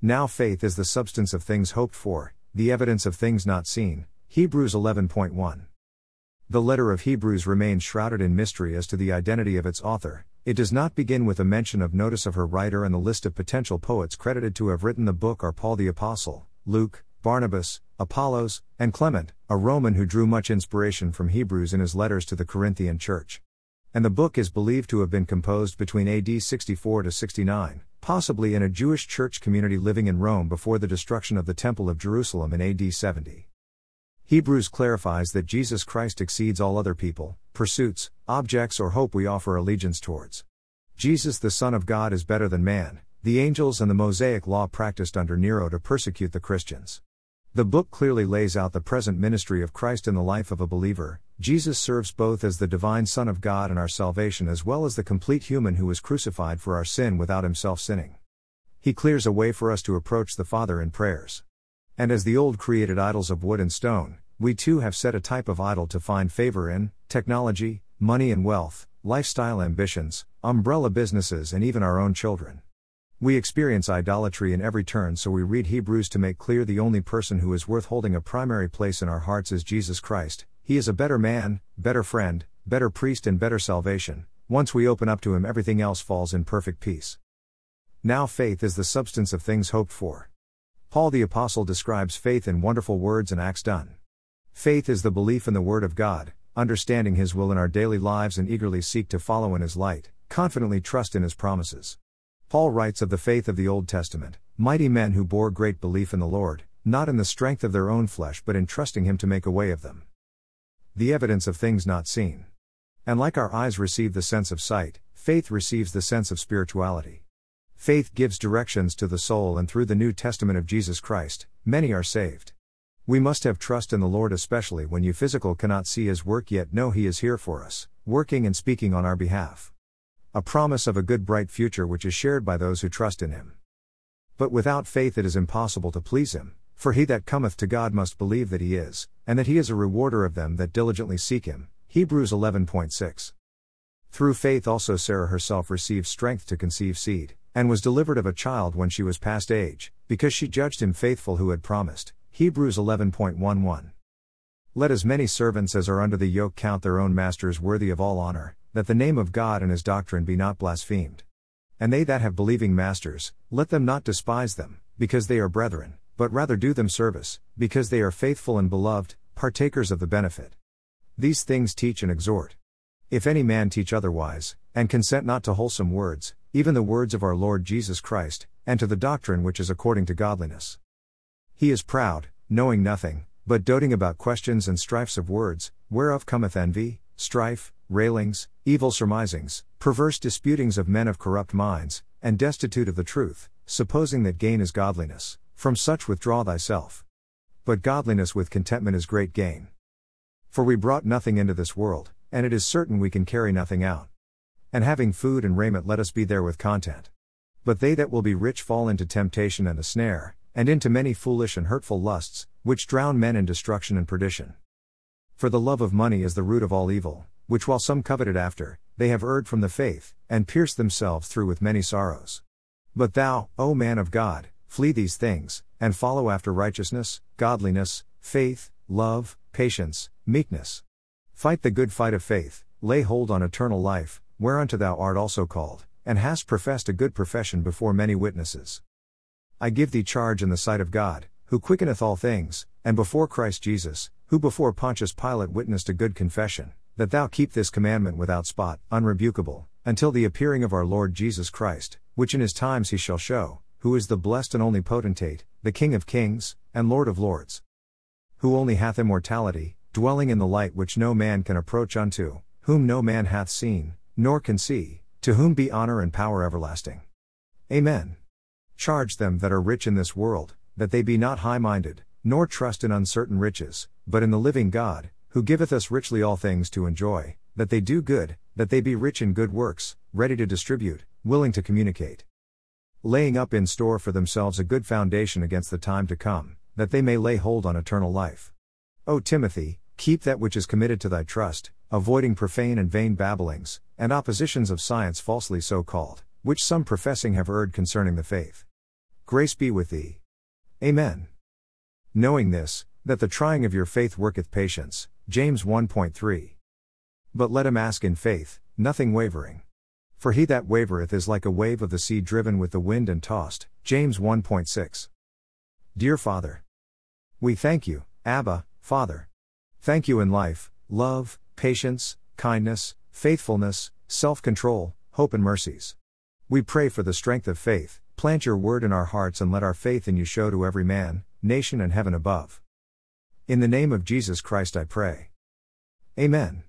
Now faith is the substance of things hoped for, the evidence of things not seen. Hebrews 11.1. The letter of Hebrews remains shrouded in mystery as to the identity of its author. It does not begin with a mention of notice of her writer, and the list of potential poets credited to have written the book are Paul the Apostle, Luke, Barnabas, Apollos, and Clement, a Roman who drew much inspiration from Hebrews in his letters to the Corinthian church. And the book is believed to have been composed between AD 64 to 69 possibly in a Jewish church community living in Rome before the destruction of the Temple of Jerusalem in AD 70. Hebrews clarifies that Jesus Christ exceeds all other people, pursuits, objects, or hope we offer allegiance towards. Jesus, the Son of God, is better than man, the angels, and the Mosaic law practiced under Nero to persecute the Christians. The book clearly lays out the present ministry of Christ in the life of a believer. Jesus serves both as the divine Son of God and our salvation, as well as the complete human who was crucified for our sin without himself sinning. He clears a way for us to approach the Father in prayers. And as the old created idols of wood and stone, we too have set a type of idol to find favor in technology, money and wealth, lifestyle ambitions, umbrella businesses, and even our own children. We experience idolatry in every turn, so we read Hebrews to make clear the only person who is worth holding a primary place in our hearts is Jesus Christ. He is a better man, better friend, better priest, and better salvation. Once we open up to Him, everything else falls in perfect peace. Now, faith is the substance of things hoped for. Paul the Apostle describes faith in wonderful words and acts done. Faith is the belief in the Word of God, understanding His will in our daily lives and eagerly seek to follow in His light, confidently trust in His promises. Paul writes of the faith of the Old Testament mighty men who bore great belief in the Lord, not in the strength of their own flesh but in trusting Him to make a way of them. The evidence of things not seen. And like our eyes receive the sense of sight, faith receives the sense of spirituality. Faith gives directions to the soul, and through the New Testament of Jesus Christ, many are saved. We must have trust in the Lord, especially when you physical cannot see His work yet know He is here for us, working and speaking on our behalf a promise of a good bright future which is shared by those who trust in him. But without faith it is impossible to please him, for he that cometh to God must believe that he is, and that he is a rewarder of them that diligently seek him. Hebrews 11.6. Through faith also Sarah herself received strength to conceive seed, and was delivered of a child when she was past age, because she judged him faithful who had promised. Hebrews 11.11. Let as many servants as are under the yoke count their own masters worthy of all honor, that the name of God and his doctrine be not blasphemed. And they that have believing masters, let them not despise them, because they are brethren, but rather do them service, because they are faithful and beloved, partakers of the benefit. These things teach and exhort. If any man teach otherwise, and consent not to wholesome words, even the words of our Lord Jesus Christ, and to the doctrine which is according to godliness. He is proud, knowing nothing, but doting about questions and strifes of words, whereof cometh envy, strife, railings, evil surmisings, perverse disputings of men of corrupt minds, and destitute of the truth, supposing that gain is godliness, from such withdraw thyself. But godliness with contentment is great gain. For we brought nothing into this world, and it is certain we can carry nothing out. And having food and raiment, let us be there with content. But they that will be rich fall into temptation and a snare, and into many foolish and hurtful lusts, which drown men in destruction and perdition. For the love of money is the root of all evil, which while some coveted after, they have erred from the faith, and pierced themselves through with many sorrows. But thou, O man of God, flee these things, and follow after righteousness, godliness, faith, love, patience, meekness. Fight the good fight of faith, lay hold on eternal life, whereunto thou art also called, and hast professed a good profession before many witnesses. I give thee charge in the sight of God, who quickeneth all things, and before Christ Jesus, who before Pontius Pilate witnessed a good confession that thou keep this commandment without spot, unrebukable, until the appearing of our Lord Jesus Christ, which in his times he shall show, who is the blessed and only potentate, the King of kings, and Lord of lords. Who only hath immortality, dwelling in the light which no man can approach unto, whom no man hath seen, nor can see, to whom be honor and power everlasting. Amen. Charge them that are rich in this world, that they be not high minded, nor trust in uncertain riches, but in the living God, who giveth us richly all things to enjoy, that they do good, that they be rich in good works, ready to distribute, willing to communicate. Laying up in store for themselves a good foundation against the time to come, that they may lay hold on eternal life. O Timothy, keep that which is committed to thy trust, avoiding profane and vain babblings, and oppositions of science falsely so called, which some professing have erred concerning the faith. Grace be with thee. Amen. Knowing this, that the trying of your faith worketh patience. James 1.3. But let him ask in faith, nothing wavering. For he that wavereth is like a wave of the sea driven with the wind and tossed. James 1.6. Dear Father, we thank you, Abba, Father. Thank you in life, love, patience, kindness, faithfulness, self control, hope, and mercies. We pray for the strength of faith, plant your word in our hearts and let our faith in you show to every man, nation, and heaven above. In the name of Jesus Christ I pray. Amen.